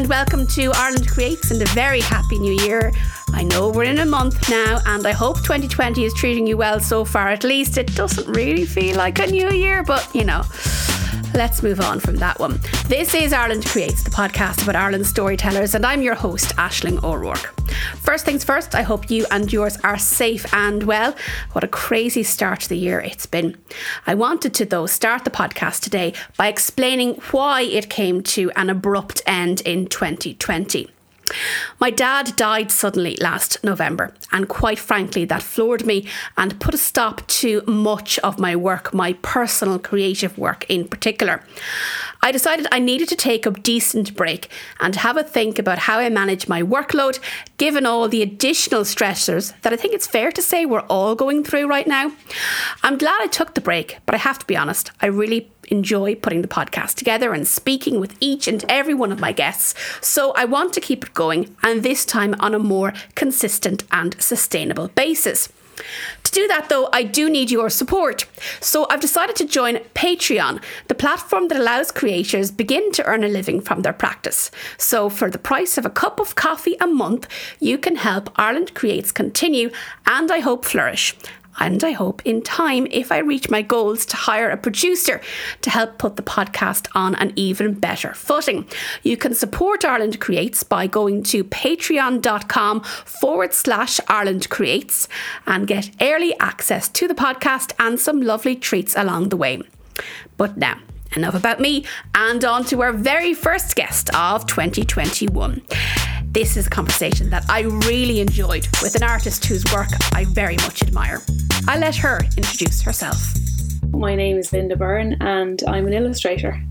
and welcome to Ireland Creates and a very happy new year. I know we're in a month now, and I hope 2020 is treating you well so far. At least it doesn't really feel like a new year, but you know. Let's move on from that one. This is Ireland Creates, the podcast about Ireland's storytellers, and I'm your host, Ashling O'Rourke. First things first, I hope you and yours are safe and well. What a crazy start to the year it's been. I wanted to, though, start the podcast today by explaining why it came to an abrupt end in 2020. My dad died suddenly last November, and quite frankly, that floored me and put a stop to much of my work, my personal creative work in particular. I decided I needed to take a decent break and have a think about how I manage my workload, given all the additional stressors that I think it's fair to say we're all going through right now. I'm glad I took the break, but I have to be honest, I really enjoy putting the podcast together and speaking with each and every one of my guests. So I want to keep it going, and this time on a more consistent and sustainable basis. To do that, though, I do need your support. So I've decided to join Patreon, the platform that allows creators begin to earn a living from their practice. So for the price of a cup of coffee a month, you can help Ireland Creates continue and I hope flourish and I hope in time, if I reach my goals, to hire a producer to help put the podcast on an even better footing. You can support Ireland Creates by going to patreon.com forward slash Ireland Creates and get early access to the podcast and some lovely treats along the way. But now, enough about me and on to our very first guest of 2021. This is a conversation that I really enjoyed with an artist whose work I very much admire. I let her introduce herself. My name is Linda Byrne and I'm an illustrator.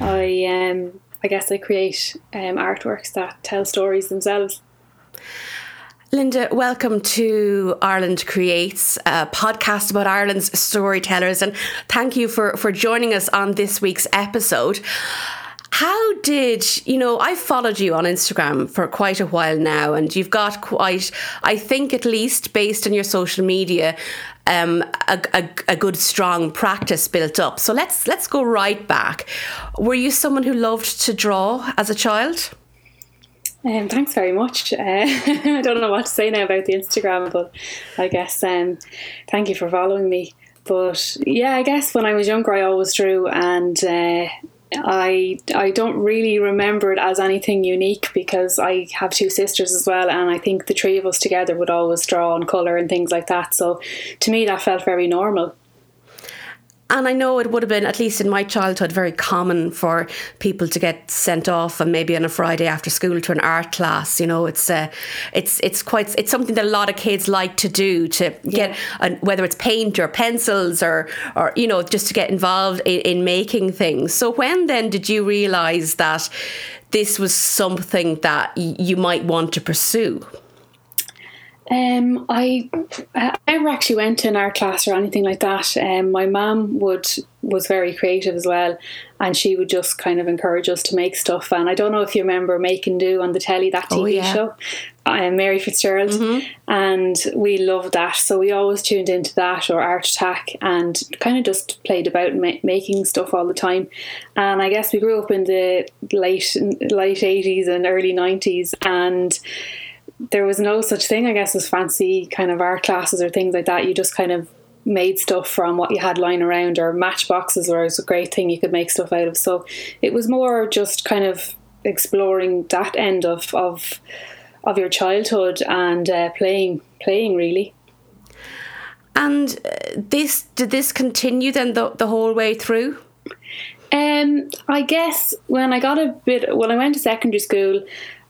I um, I guess I create um, artworks that tell stories themselves. Linda, welcome to Ireland Creates, a podcast about Ireland's storytellers, and thank you for, for joining us on this week's episode. How did you know? I've followed you on Instagram for quite a while now, and you've got quite, I think, at least based on your social media, um, a, a, a, good strong practice built up. So let's let's go right back. Were you someone who loved to draw as a child? Um, thanks very much. Uh, I don't know what to say now about the Instagram, but I guess um, thank you for following me. But yeah, I guess when I was younger, I always drew, and uh, I I don't really remember it as anything unique because I have two sisters as well, and I think the three of us together would always draw and color and things like that. So to me, that felt very normal. And I know it would have been, at least in my childhood, very common for people to get sent off and maybe on a Friday after school to an art class. You know, it's uh, it's it's quite it's something that a lot of kids like to do to get yeah. whether it's paint or pencils or or you know just to get involved in, in making things. So when then did you realise that this was something that y- you might want to pursue? Um, I I never actually went to an art class or anything like that. Um, my mum would was very creative as well, and she would just kind of encourage us to make stuff. And I don't know if you remember Make and Do on the telly that TV oh, yeah. show, uh, Mary Fitzgerald, mm-hmm. and we loved that. So we always tuned into that or Art Attack, and kind of just played about ma- making stuff all the time. And I guess we grew up in the late late eighties and early nineties, and there was no such thing, I guess, as fancy kind of art classes or things like that. You just kind of made stuff from what you had lying around, or matchboxes were a great thing you could make stuff out of. So it was more just kind of exploring that end of of of your childhood and uh, playing playing really. And uh, this did this continue then the, the whole way through? Um, I guess when I got a bit when I went to secondary school,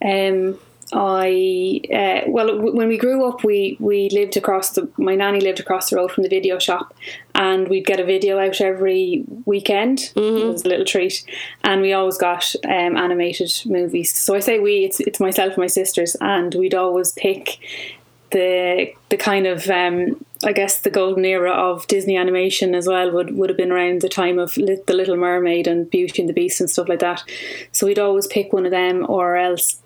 um, I uh, well w- when we grew up we we lived across the my nanny lived across the road from the video shop and we'd get a video out every weekend mm-hmm. it was a little treat and we always got um, animated movies so I say we it's it's myself and my sisters and we'd always pick the the kind of um, I guess the golden era of Disney animation as well would, would have been around the time of the Little Mermaid and Beauty and the Beast and stuff like that. So we'd always pick one of them, or else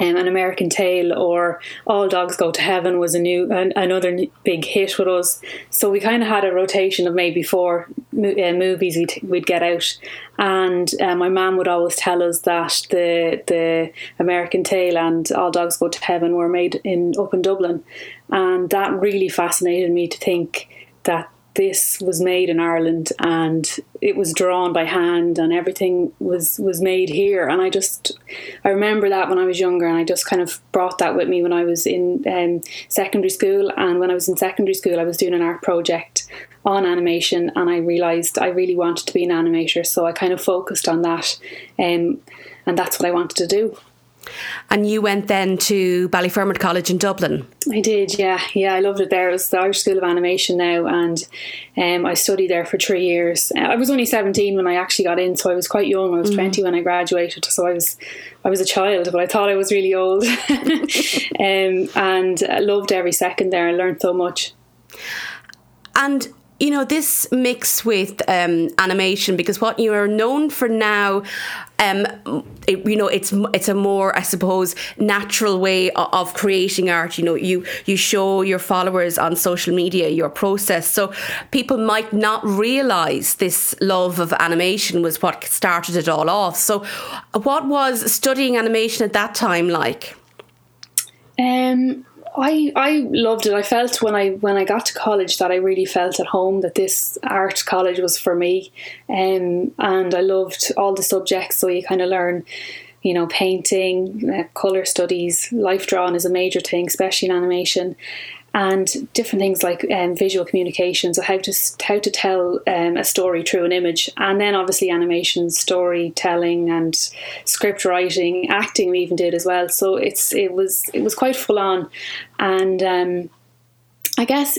um, an American Tail or All Dogs Go to Heaven was a new an, another big hit with us. So we kind of had a rotation of maybe four uh, movies we'd, we'd get out, and uh, my mum would always tell us that the the American Tail and All Dogs Go to Heaven were made in up in Dublin, and that really fascinated me to think that this was made in Ireland and it was drawn by hand and everything was was made here. And I just I remember that when I was younger and I just kind of brought that with me when I was in um, secondary school. And when I was in secondary school I was doing an art project on animation and I realized I really wanted to be an animator. So I kind of focused on that um, and that's what I wanted to do and you went then to Ballyfermot College in Dublin. I did, yeah, yeah. I loved it there. It was the Irish School of Animation now, and um, I studied there for three years. Uh, I was only seventeen when I actually got in, so I was quite young. I was mm. twenty when I graduated, so I was I was a child, but I thought I was really old. um, and I loved every second there. I learned so much. And you know this mix with um, animation because what you are known for now um, it, you know it's it's a more I suppose natural way of, of, creating art. You know you you show your followers on social media your process. So people might not realize this love of animation was what started it all off. So what was studying animation at that time like? Um I I loved it. I felt when I when I got to college that I really felt at home that this art college was for me, um, and I loved all the subjects. So you kind of learn, you know, painting, uh, color studies, life drawing is a major thing, especially in animation, and different things like um, visual communication, so how to how to tell um, a story through an image, and then obviously animation, storytelling, and script writing, acting we even did as well. So it's it was it was quite full on, and um, I guess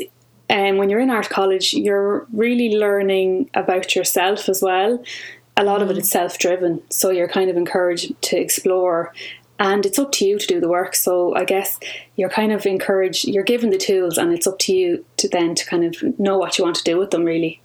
um, when you're in art college, you're really learning about yourself as well. A lot of it is self driven, so you're kind of encouraged to explore and it's up to you to do the work so i guess you're kind of encouraged you're given the tools and it's up to you to then to kind of know what you want to do with them really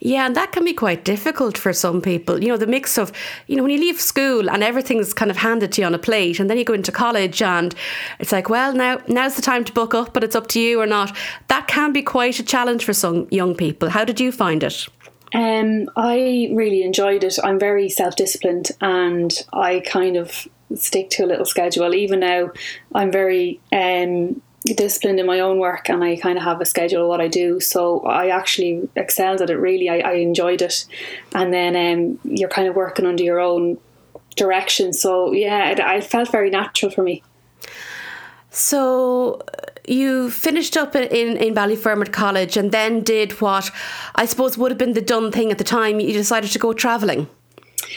yeah, and that can be quite difficult for some people. You know, the mix of, you know, when you leave school and everything's kind of handed to you on a plate, and then you go into college and it's like, well, now now's the time to book up, but it's up to you or not. That can be quite a challenge for some young people. How did you find it? Um, I really enjoyed it. I'm very self disciplined and I kind of stick to a little schedule. Even now, I'm very um, disciplined in my own work and I kind of have a schedule of what I do. So I actually excelled at it really. I, I enjoyed it. And then um, you're kind of working under your own direction. So yeah, it, it felt very natural for me. So you finished up in, in Ballyfermot College and then did what I suppose would have been the done thing at the time. You decided to go travelling.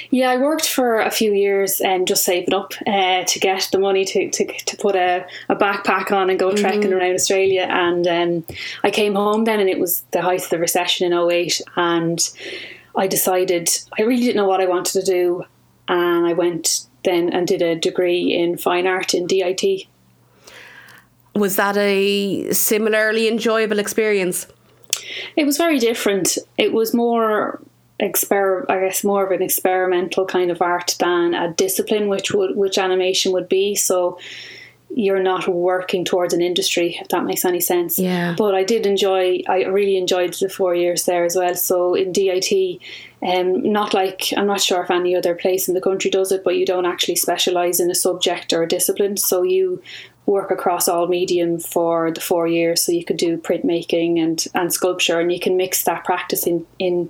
Yeah, I worked for a few years and um, just saving up uh, to get the money to, to, to put a, a backpack on and go mm-hmm. trekking around Australia. And um, I came home then, and it was the height of the recession in 08. And I decided I really didn't know what I wanted to do. And I went then and did a degree in fine art in DIT. Was that a similarly enjoyable experience? It was very different. It was more exper I guess more of an experimental kind of art than a discipline which would which animation would be. So you're not working towards an industry if that makes any sense. Yeah. But I did enjoy I really enjoyed the four years there as well. So in DIT um, not like I'm not sure if any other place in the country does it but you don't actually specialize in a subject or a discipline. So you work across all medium for the four years so you could do printmaking and and sculpture and you can mix that practice in in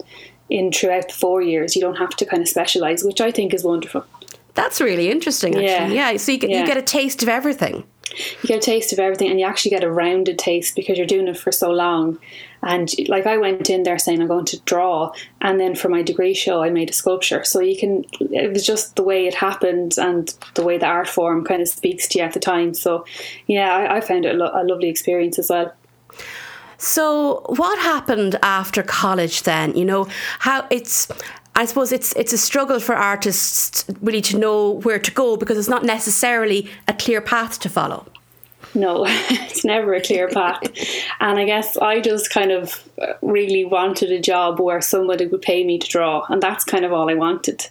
in throughout the four years. You don't have to kind of specialize, which I think is wonderful. That's really interesting. Actually. Yeah, yeah. So you get, yeah. you get a taste of everything. You get a taste of everything, and you actually get a rounded taste because you're doing it for so long. And like I went in there saying I'm going to draw, and then for my degree show I made a sculpture. So you can, it was just the way it happened and the way the art form kind of speaks to you at the time. So yeah, I, I found it a, lo- a lovely experience as well. So, what happened after college then? You know, how it's I suppose it's it's a struggle for artists really to know where to go because it's not necessarily a clear path to follow. no, it's never a clear path. and I guess I just kind of really wanted a job where somebody would pay me to draw, and that's kind of all I wanted.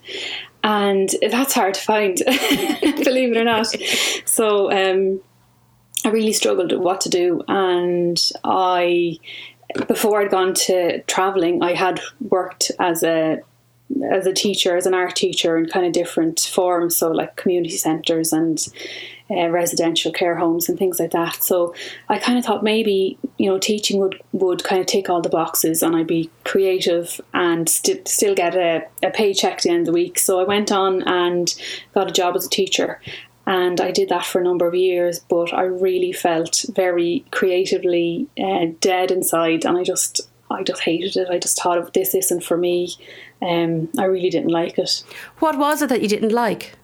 And that's hard to find, believe it or not. So um, I really struggled with what to do, and I before I'd gone to traveling, I had worked as a as a teacher, as an art teacher in kind of different forms, so like community centres and uh, residential care homes and things like that. So I kind of thought maybe you know teaching would would kind of tick all the boxes, and I'd be creative and st- still get a, a paycheck at the end of the week. So I went on and got a job as a teacher. And I did that for a number of years, but I really felt very creatively uh, dead inside, and I just I just hated it. I just thought of this isn't for me. Um, I really didn't like it. What was it that you didn't like?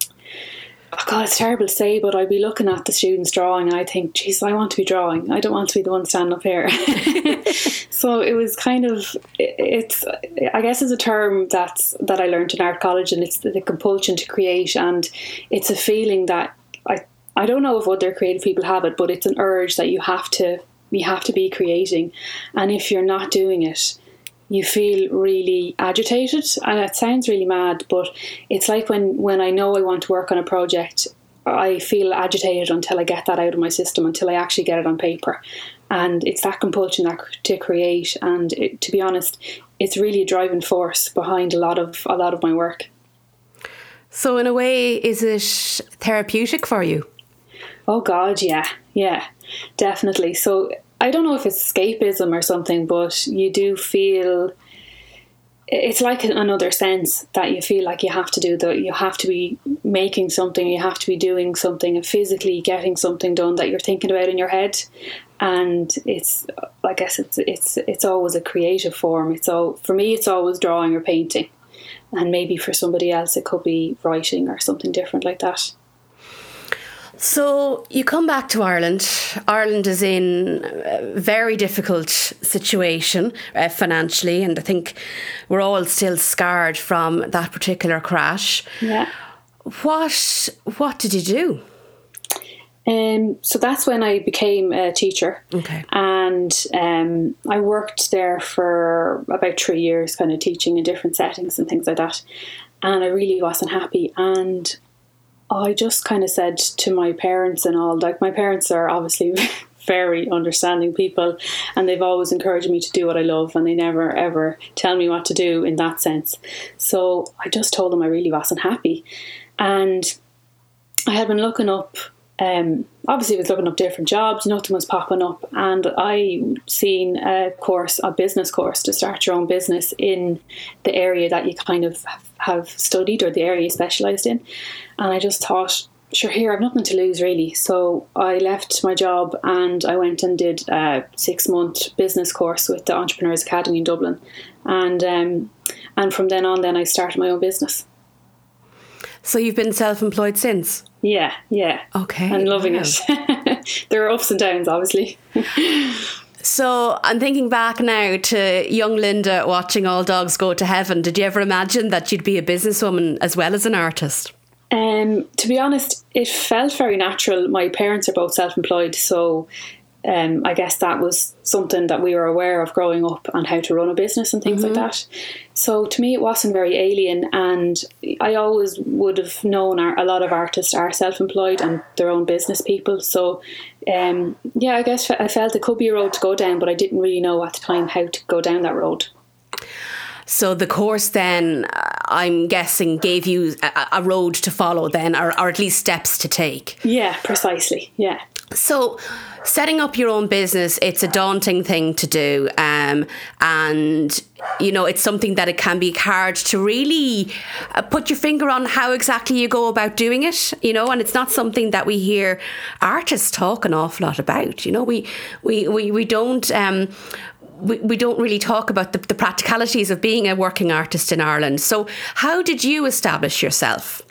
Oh God, it's terrible to say, but I'd be looking at the students drawing and I think, geez, I want to be drawing. I don't want to be the one standing up here. so it was kind of, it's, I guess, it's a term that's that I learned in art college, and it's the compulsion to create, and it's a feeling that I, I don't know if other creative people have it, but it's an urge that you have to, you have to be creating, and if you're not doing it, you feel really agitated. And it sounds really mad but it's like when when I know I want to work on a project I feel agitated until I get that out of my system until I actually get it on paper. And it's that compulsion that, to create. And it, to be honest it's really a driving force behind a lot of a lot of my work. So in a way is it therapeutic for you? Oh god yeah yeah definitely. So I don't know if it's escapism or something, but you do feel it's like another sense that you feel like you have to do that you have to be making something you have to be doing something and physically getting something done that you're thinking about in your head. And it's i guess it's it's it's always a creative form. It's all for me it's always drawing or painting. And maybe for somebody else it could be writing or something different like that so you come back to Ireland. Ireland is in a very difficult situation uh, financially, and I think we're all still scarred from that particular crash. Yeah. What What did you do? Um, so that's when I became a teacher. Okay. And um, I worked there for about three years, kind of teaching in different settings and things like that. And I really wasn't happy. And I just kind of said to my parents and all, like my parents are obviously very understanding people and they've always encouraged me to do what I love and they never ever tell me what to do in that sense. So I just told them I really wasn't happy. And I had been looking up um, obviously was looking up different jobs, nothing was popping up, and I seen a course, a business course to start your own business in the area that you kind of have studied or the area you specialised in, and I just thought, sure, here I've nothing to lose really. So I left my job and I went and did a six month business course with the Entrepreneurs Academy in Dublin, and um, and from then on, then I started my own business. So you've been self employed since? Yeah, yeah. Okay. And loving wow. it. there are ups and downs, obviously. so I'm thinking back now to young Linda watching All Dogs Go to Heaven. Did you ever imagine that you'd be a businesswoman as well as an artist? Um, to be honest, it felt very natural. My parents are both self employed, so um, I guess that was something that we were aware of growing up and how to run a business and things mm-hmm. like that. So to me, it wasn't very alien, and I always would have known our, a lot of artists are self-employed and their own business people. So um, yeah, I guess I felt it could be a road to go down, but I didn't really know at the time how to go down that road. So the course then, I'm guessing, gave you a, a road to follow then, or, or at least steps to take. Yeah, precisely. Yeah. So setting up your own business, it's a daunting thing to do. Um, and, you know, it's something that it can be hard to really uh, put your finger on how exactly you go about doing it, you know, and it's not something that we hear artists talk an awful lot about. You know, we, we, we, we don't. Um, we, we don't really talk about the, the practicalities of being a working artist in Ireland. So, how did you establish yourself?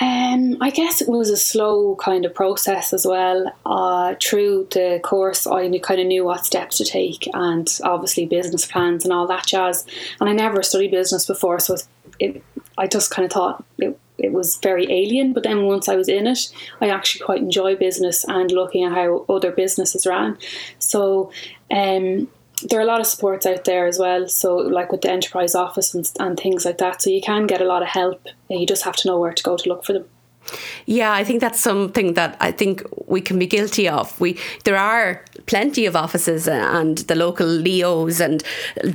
Um, I guess it was a slow kind of process as well. Uh, through the course, I kind of knew what steps to take, and obviously business plans and all that jazz. And I never studied business before, so it, I just kind of thought it, it was very alien. But then once I was in it, I actually quite enjoy business and looking at how other businesses ran. So um, there are a lot of supports out there as well. So, like with the enterprise office and, and things like that. So, you can get a lot of help. You just have to know where to go to look for them. Yeah, I think that's something that I think we can be guilty of. We there are plenty of offices and the local Leos and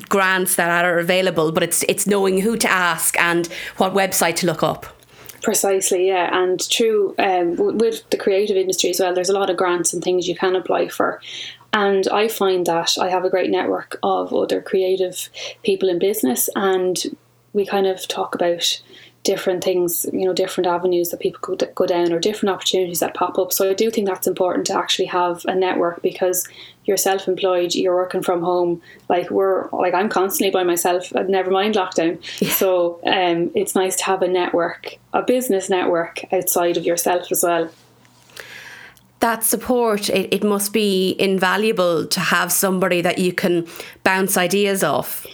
grants that are available, but it's it's knowing who to ask and what website to look up. Precisely, yeah, and true um, with the creative industry as well. There's a lot of grants and things you can apply for, and I find that I have a great network of other creative people in business, and we kind of talk about different things, you know, different avenues that people could go down or different opportunities that pop up. So I do think that's important to actually have a network because you're self-employed, you're working from home. Like we're like I'm constantly by myself. Never mind lockdown. So um, it's nice to have a network, a business network outside of yourself as well that support, it, it must be invaluable to have somebody that you can bounce ideas off.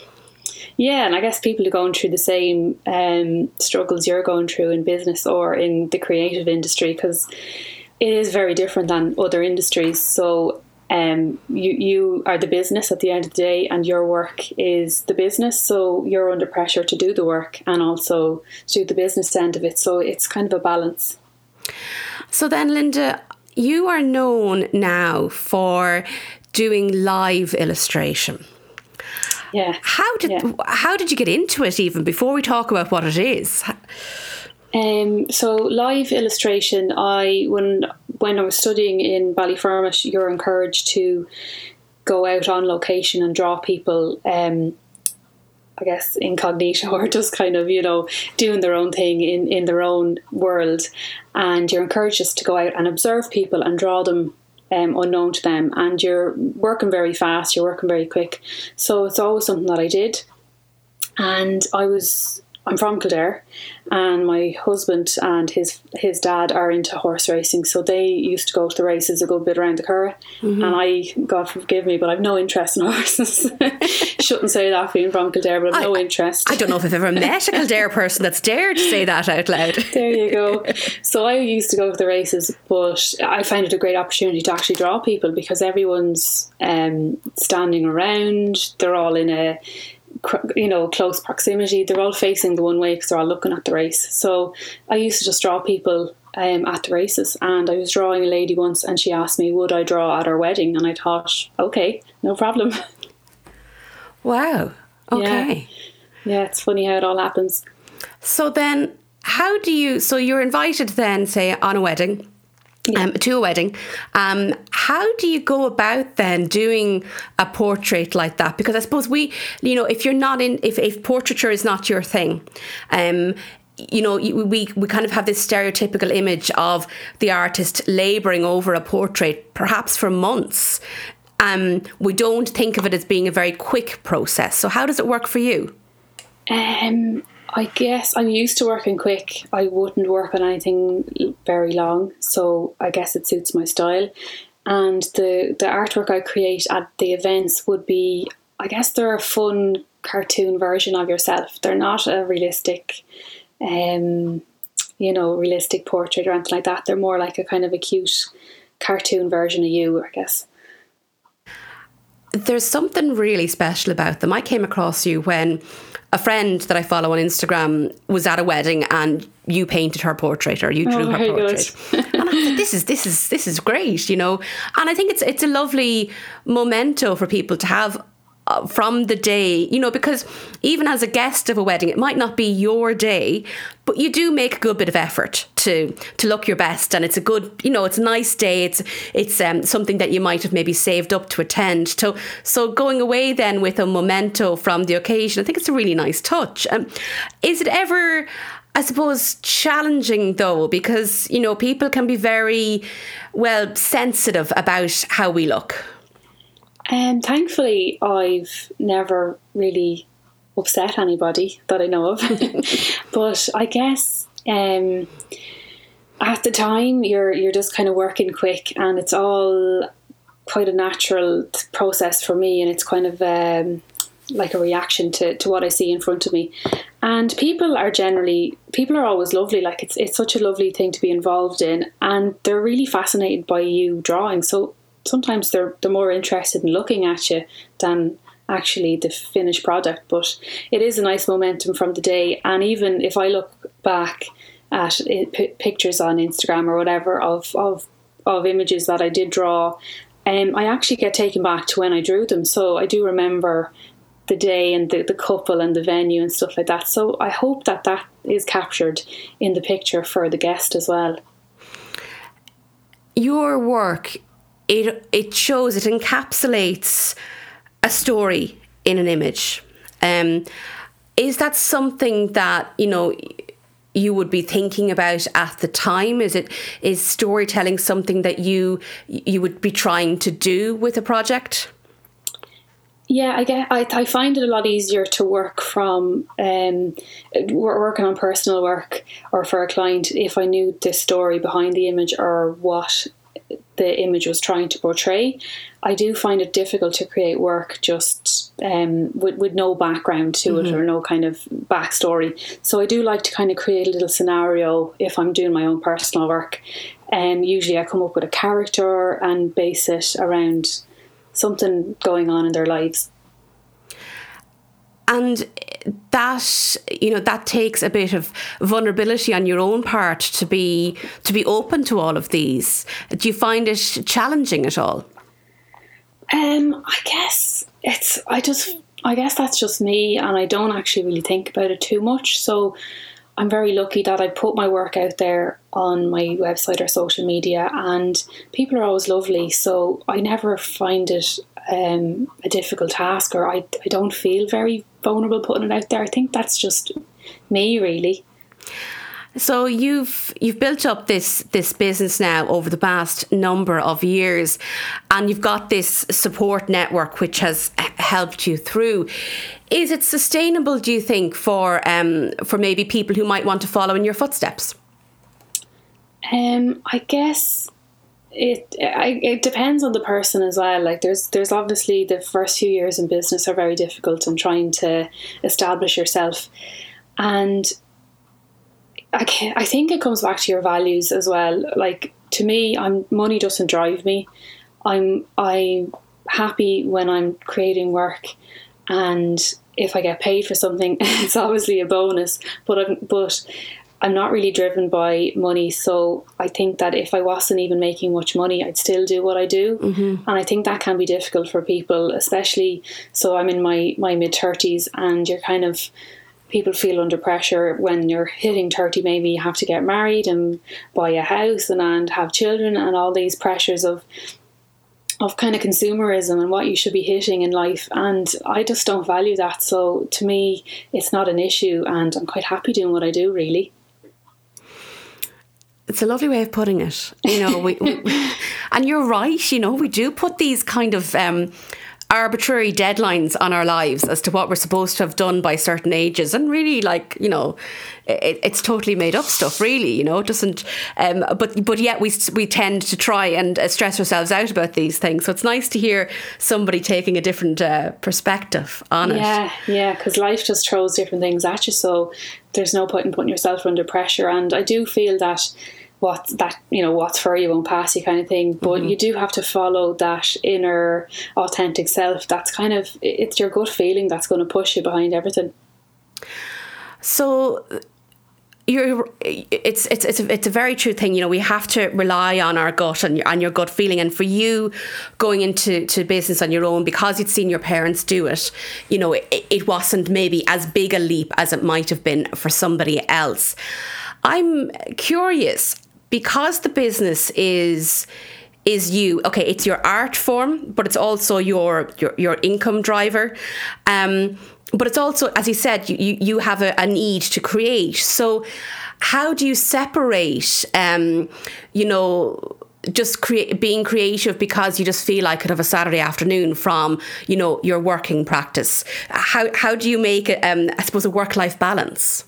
Yeah, and I guess people are going through the same um, struggles you're going through in business or in the creative industry because it is very different than other industries. So um, you you are the business at the end of the day, and your work is the business. So you're under pressure to do the work and also do the business end of it. So it's kind of a balance. So then, Linda, you are known now for doing live illustration. Yeah. How did yeah. how did you get into it even before we talk about what it is? Um, so live illustration, I when when I was studying in Ballyfermot, you're encouraged to go out on location and draw people. Um, I guess incognito or just kind of you know doing their own thing in in their own world, and you're encouraged just to go out and observe people and draw them um, unknown to them, and you're working very fast, you're working very quick. So it's always something that I did, and I was I'm from Kildare, and my husband and his his dad are into horse racing, so they used to go to the races a good bit around the Curragh. Mm-hmm. And I, God forgive me, but I've no interest in horses. Shouldn't say that being from Kildare, but I've I, no interest. I don't know if I've ever met a Kildare person that's dared to say that out loud. there you go. So I used to go to the races, but I find it a great opportunity to actually draw people because everyone's um, standing around. They're all in a you know close proximity they're all facing the one way because they're all looking at the race. So i used to just draw people um, at the races and i was drawing a lady once and she asked me would i draw at her wedding? And i thought okay no problem. Wow. Okay. Yeah, yeah it's funny how it all happens. So then how do you so you're invited then say on a wedding um, to a wedding. Um, how do you go about then doing a portrait like that? Because I suppose we, you know, if you're not in, if, if portraiture is not your thing, um, you know, we, we kind of have this stereotypical image of the artist labouring over a portrait, perhaps for months. Um, we don't think of it as being a very quick process. So, how does it work for you? Um, I guess I'm used to working quick. I wouldn't work on anything very long, so I guess it suits my style. And the the artwork I create at the events would be, I guess, they're a fun cartoon version of yourself. They're not a realistic, um, you know, realistic portrait or anything like that. They're more like a kind of a cute cartoon version of you, I guess there's something really special about them. I came across you when a friend that I follow on Instagram was at a wedding and you painted her portrait or you drew oh, her portrait. and I was like, this is this is this is great, you know. And I think it's it's a lovely memento for people to have from the day, you know, because even as a guest of a wedding, it might not be your day, but you do make a good bit of effort to to look your best, and it's a good, you know, it's a nice day. It's it's um, something that you might have maybe saved up to attend. So so going away then with a memento from the occasion, I think it's a really nice touch. Um, is it ever? I suppose challenging though, because you know people can be very well sensitive about how we look. Um, thankfully, I've never really upset anybody that I know of. but I guess um, at the time you're you're just kind of working quick, and it's all quite a natural process for me, and it's kind of um, like a reaction to, to what I see in front of me. And people are generally people are always lovely. Like it's it's such a lovely thing to be involved in, and they're really fascinated by you drawing. So sometimes they're they're more interested in looking at you than actually the finished product. But it is a nice momentum from the day. And even if I look back at it, p- pictures on Instagram or whatever of of of images that I did draw, um, I actually get taken back to when I drew them. So I do remember the day and the, the couple and the venue and stuff like that. So I hope that that is captured in the picture for the guest as well. Your work, it it shows, it encapsulates a story in an image. Um, is that something that you know you would be thinking about at the time? Is it is storytelling something that you you would be trying to do with a project? Yeah, I get. I, I find it a lot easier to work from um, working on personal work or for a client if I knew the story behind the image or what the image was trying to portray. I do find it difficult to create work just um, with, with no background to mm-hmm. it or no kind of backstory. So I do like to kind of create a little scenario if I'm doing my own personal work. And um, usually I come up with a character and base it around something going on in their lives and that you know that takes a bit of vulnerability on your own part to be to be open to all of these. Do you find it challenging at all? Um i guess it's i just i guess that's just me and i don't actually really think about it too much. So i'm very lucky that i put my work out there on my website or social media and people are always lovely so i never find it um, a difficult task or I, I don't feel very vulnerable putting it out there. I think that's just me really. So you've you've built up this this business now over the past number of years, and you've got this support network which has helped you through. Is it sustainable? Do you think for um, for maybe people who might want to follow in your footsteps? Um, I guess it I, it depends on the person as well. Like there's there's obviously the first few years in business are very difficult and trying to establish yourself. And I, I think it comes back to your values as well. Like to me I'm money doesn't drive me. I'm I'm happy when I'm creating work and if I get paid for something it's obviously a bonus but I'm, but I'm not really driven by money. So I think that if I wasn't even making much money, I'd still do what I do. Mm-hmm. And I think that can be difficult for people, especially. So I'm in my, my mid 30s and you're kind of. People feel under pressure when you're hitting 30, maybe you have to get married and buy a house and, and have children, and all these pressures of of kind of consumerism and what you should be hitting in life. And I just don't value that. So to me, it's not an issue, and I'm quite happy doing what I do, really it's a lovely way of putting it. You know, we, we, and you're right. You know, we do put these kind of um, arbitrary deadlines on our lives as to what we're supposed to have done by certain ages, and really, like you know, it, it's totally made up stuff. Really, you know, it doesn't. Um, but but yet we we tend to try and uh, stress ourselves out about these things. So it's nice to hear somebody taking a different uh, perspective on yeah, it. Yeah, yeah, because life just throws different things at you. So there's no point in putting yourself under pressure. And I do feel that what that you know what's for you won't pass you kind of thing but mm-hmm. you do have to follow that inner authentic self that's kind of it's your gut feeling that's going to push you behind everything so you're, it's it's it's a, it's a very true thing. You know, we have to rely on our gut and your, on your gut feeling. And for you, going into to business on your own because you'd seen your parents do it, you know, it, it wasn't maybe as big a leap as it might have been for somebody else. I'm curious because the business is is you okay it's your art form but it's also your your, your income driver. Um, but it's also as you said you, you have a, a need to create. So how do you separate um, you know just create being creative because you just feel like it of a Saturday afternoon from you know your working practice? How how do you make it um, I suppose a work life balance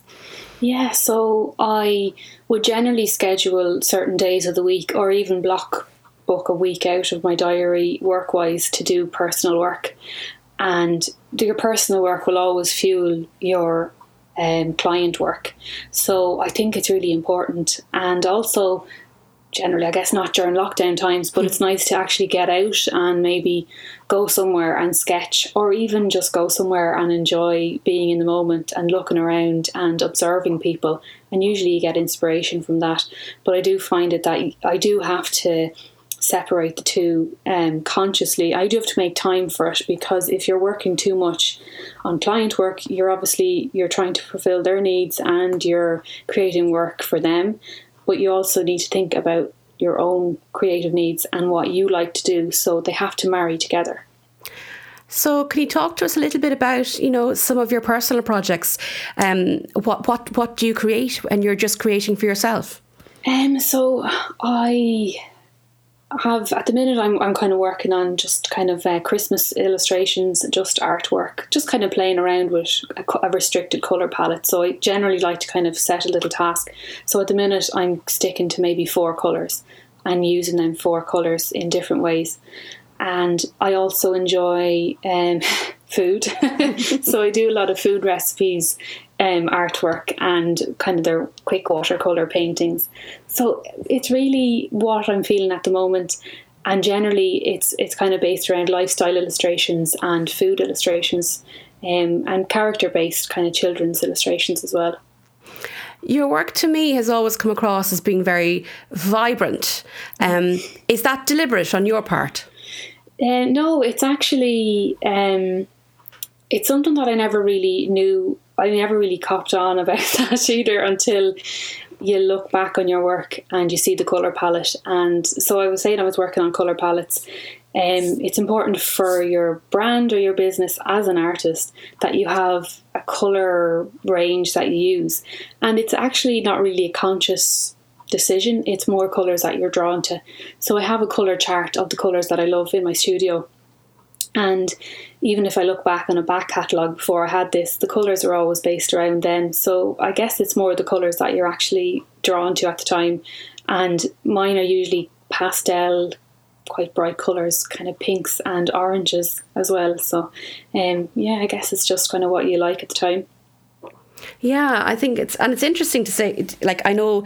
yeah, so I would generally schedule certain days of the week or even block book a week out of my diary work wise to do personal work. and your personal work will always fuel your um, client work. So I think it's really important. And also, generally, I guess not during lockdown times, but it's nice to actually get out and maybe go somewhere and sketch, or even just go somewhere and enjoy being in the moment and looking around and observing people. And usually you get inspiration from that. But I do find it that I do have to separate the two um, consciously. I do have to make time for it because if you're working too much on client work, you're obviously you're trying to fulfill their needs and you're creating work for them, but you also need to think about your own creative needs and what you like to do. So they have to marry together. So, can you talk to us a little bit about, you know, some of your personal projects? Um, what what what do you create, and you're just creating for yourself? Um, so I have at the minute I'm, I'm kind of working on just kind of uh, Christmas illustrations, just artwork, just kind of playing around with a, a, restricted color palette. So I generally like to kind of set a little task. So at the minute I'm sticking to maybe four colors and using them four colors in different ways. And I also enjoy um, food, so I do a lot of food recipes um, artwork and kind of their quick watercolor paintings. So it's really what I'm feeling at the moment. And generally, it's it's kind of based around lifestyle illustrations and food illustrations, um, and character based kind of children's illustrations as well. Your work to me has always come across as being very vibrant. Um, is that deliberate on your part? Uh, no, it's actually um, it's something that I never really knew I never really copped on about that either until you look back on your work and you see the color palette. And so I was saying I was working on color palettes. Um, it's important for your brand or your business as an artist that you have a color range that you use, and it's actually not really a conscious decision. It's more colors that you're drawn to. So I have a color chart of the colors that I love in my studio and even if I look back on a back catalogue before I had this, the colours are always based around them. So I guess it's more the colours that you're actually drawn to at the time. And mine are usually pastel, quite bright colours, kind of pinks and oranges as well. So um, yeah, I guess it's just kind of what you like at the time. Yeah, I think it's and it's interesting to say like I know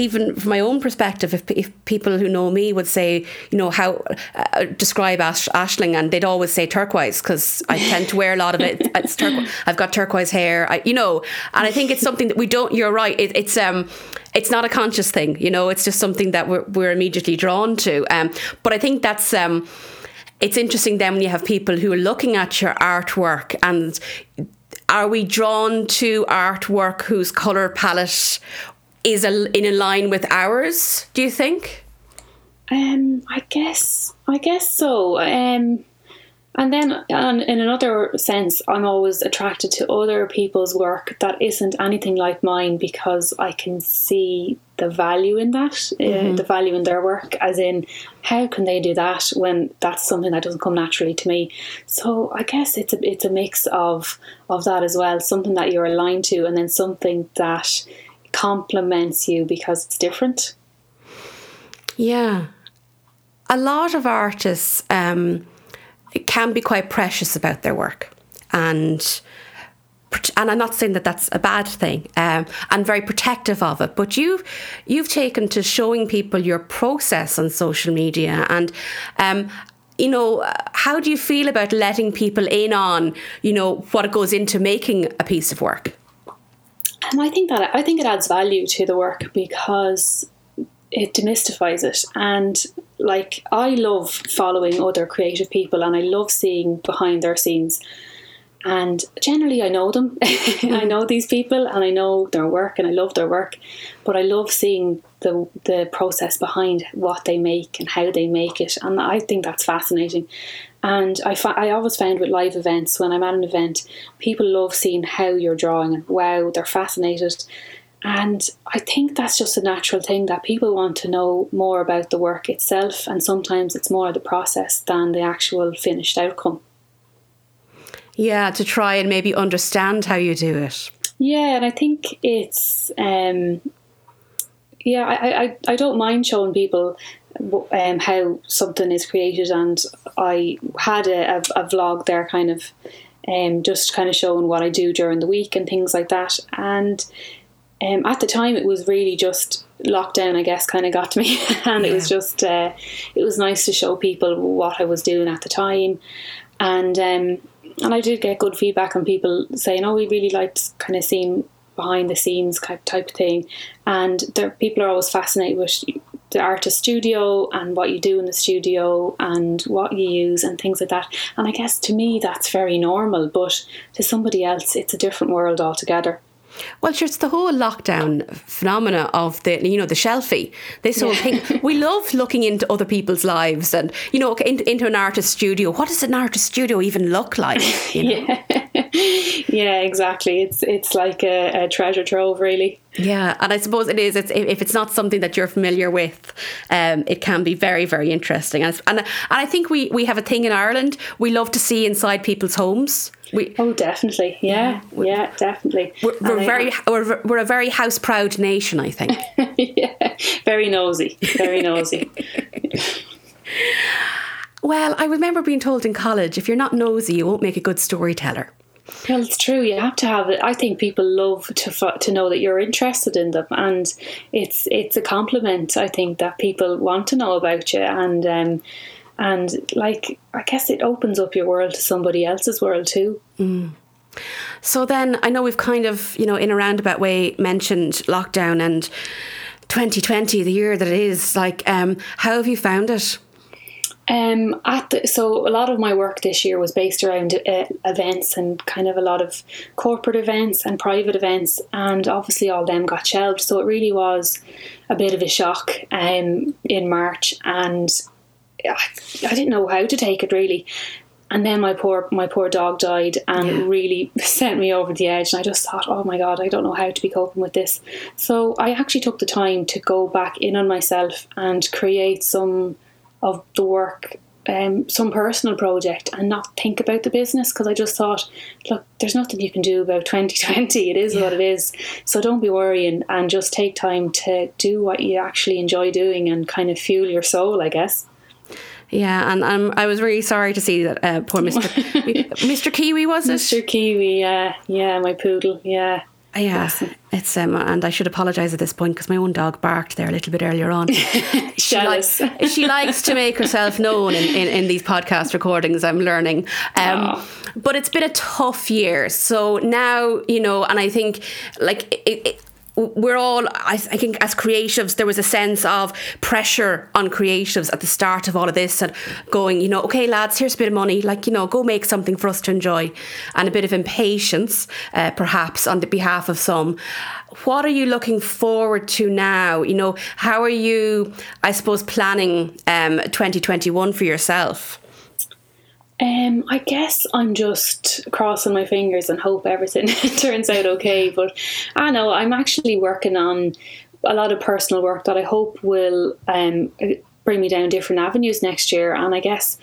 even from my own perspective, if, if people who know me would say, you know, how uh, describe Ash, Ashling, and they'd always say turquoise because I tend to wear a lot of it. It's turquoise. I've got turquoise hair, I, you know, and I think it's something that we don't. You're right. It, it's um, it's not a conscious thing, you know. It's just something that we're we're immediately drawn to. Um, but I think that's um, it's interesting then when you have people who are looking at your artwork and are we drawn to artwork whose color palette is a, in line with ours? Do you think? Um, I guess I guess so. Um, and then, in another sense, I'm always attracted to other people's work that isn't anything like mine because I can see the value in that, uh, mm-hmm. uh, the value in their work, as in, how can they do that when that's something that doesn't come naturally to me? So I guess it's a it's a mix of of that as well, something that you're aligned to, and then something that complements you because it's different. Yeah. A lot of artists um, can be quite precious about their work and and I'm not saying that that's a bad thing, um, and very protective of it. But you've you've taken to showing people your process on social media, and um, you know, how do you feel about letting people in on you know what goes into making a piece of work? And I think that I think it adds value to the work because it demystifies it. And like I love following other creative people and I love seeing behind their scenes. And generally, I know them. I know these people, and I know their work, and I love their work. But I love seeing the the process behind what they make and how they make it, and I think that's fascinating. And I, fi- I always found with live events, when I'm at an event, people love seeing how you're drawing and wow, they're fascinated. And I think that's just a natural thing that people want to know more about the work itself, and sometimes it's more the process than the actual finished outcome. Yeah, to try and maybe understand how you do it. Yeah, and I think it's um, yeah, I, I, I don't mind showing people um, how something is created, and I had a, a, a vlog there, kind of, um, just kind of showing what I do during the week and things like that. And um, at the time, it was really just lockdown. I guess kind of got to me, and yeah. it was just uh, it was nice to show people what I was doing at the time, and um, and I did get good feedback on people saying, "Oh, we really liked kind of seeing." behind the scenes type of thing and there people are always fascinated with the artist studio and what you do in the studio and what you use and things like that. And I guess to me that's very normal, but to somebody else it's a different world altogether. Well, sure, it's the whole lockdown phenomena of the, you know, the shelfie. This whole yeah. thing. We love looking into other people's lives and, you know, into, into an artist studio. What does an artist studio even look like? You know? yeah. yeah, exactly. It's it's like a, a, treasure trove, really. Yeah, and I suppose it is. It's if it's not something that you're familiar with, um, it can be very very interesting. And and, and I think we we have a thing in Ireland. We love to see inside people's homes. We, oh, definitely. Yeah, yeah, yeah definitely. We're, we're very we're, we're a very house proud nation. I think. yeah, very nosy. Very nosy. Well, I remember being told in college if you're not nosy, you won't make a good storyteller. Well, it's true. You have to have it. I think people love to to know that you're interested in them, and it's it's a compliment. I think that people want to know about you, and um, and like I guess it opens up your world to somebody else's world too. Mm. So then, I know we've kind of you know in a roundabout way mentioned lockdown and 2020, the year that it is. Like, um, how have you found it? Um, at the, so a lot of my work this year was based around uh, events and kind of a lot of corporate events and private events, and obviously all them got shelved. So it really was a bit of a shock um, in March, and I, I didn't know how to take it really. And then my poor my poor dog died, and yeah. really sent me over the edge. And I just thought, oh my god, I don't know how to be coping with this. So I actually took the time to go back in on myself and create some of the work um, some personal project and not think about the business because I just thought, look, there's nothing you can do about 2020. It is yeah. what it is. So don't be worrying and just take time to do what you actually enjoy doing and kind of fuel your soul, I guess. Yeah, and um, I was really sorry to see that uh, poor Mr. Mr. Kiwi was it? Mr. Kiwi, yeah, yeah, my poodle, yeah. Yeah, it's um, and I should apologise at this point because my own dog barked there a little bit earlier on. she, likes, she likes to make herself known in, in, in these podcast recordings. I'm learning, um, but it's been a tough year. So now you know, and I think like it, it we're all I, think as creatives there was a sense of pressure on creatives at the start of all of this and going you know okay lads here's a bit of money. Like you know go make something for us to enjoy. And a bit of impatience uh, perhaps on the behalf of some. What are you looking forward to now? You know how are you i suppose planning um, 2021 for yourself um, I guess I'm just crossing my fingers and hope everything turns out okay. But I know I'm actually working on a lot of personal work that I hope will um, bring me down different avenues next year. And I guess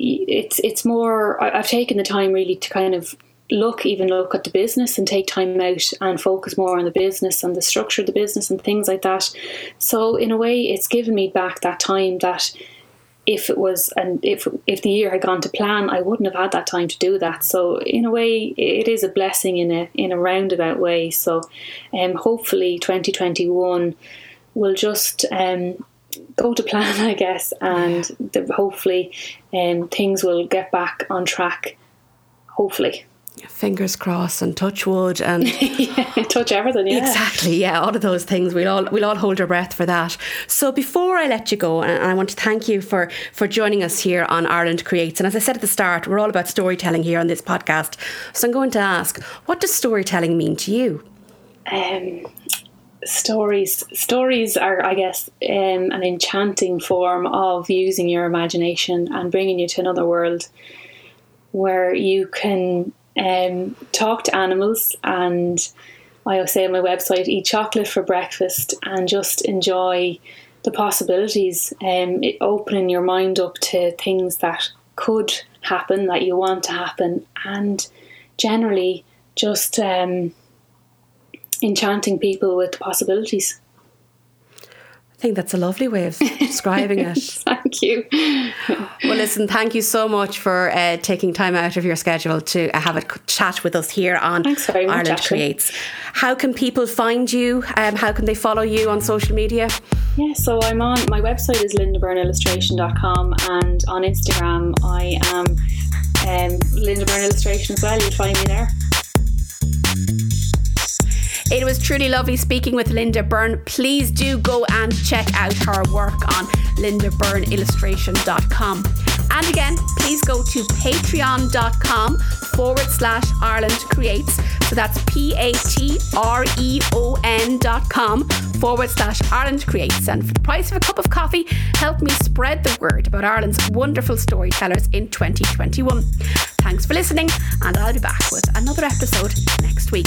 it's it's more I've taken the time really to kind of look even look at the business and take time out and focus more on the business and the structure of the business and things like that. So in a way, it's given me back that time that if it was and if if the year had gone to plan, I wouldn't have had that time to do that. So in a way, it is a blessing in a in a roundabout way. So, um, hopefully, twenty twenty one will just um go to plan, I guess, and the, hopefully, um things will get back on track. Hopefully fingers crossed and touch wood and yeah, touch everything yeah. Exactly yeah all of those things. We'll all we'll all hold our breath for that. So before I let you go and I want to thank you for for joining us here on Ireland Creates and as I said at the start we're all about storytelling here on this podcast. So I'm going to ask what does storytelling mean to you? Um stories stories are i guess um, an enchanting form of using your imagination and bringing you to another world where you can um, talk to animals and I say on my website, eat chocolate for breakfast and just enjoy the possibilities, um, opening your mind up to things that could happen, that you want to happen, and generally just um, enchanting people with possibilities. Think that's a lovely way of describing it. thank you. well, listen, thank you so much for uh, taking time out of your schedule to uh, have a chat with us here on Ireland much, Creates. How can people find you? Um, how can they follow you on social media? Yeah, so I'm on my website is lindabyrneillustration.com and on Instagram I am um, Linda Byrne Illustration as well. You'll find me there. It was truly lovely speaking with Linda Byrne. Please do go and check out her work on lindabyrneillustration.com. And again, please go to patreon.com forward slash Ireland Creates. So that's P A T R E O N dot com forward slash Ireland Creates. And for the price of a cup of coffee, help me spread the word about Ireland's wonderful storytellers in 2021. Thanks for listening, and I'll be back with another episode next week.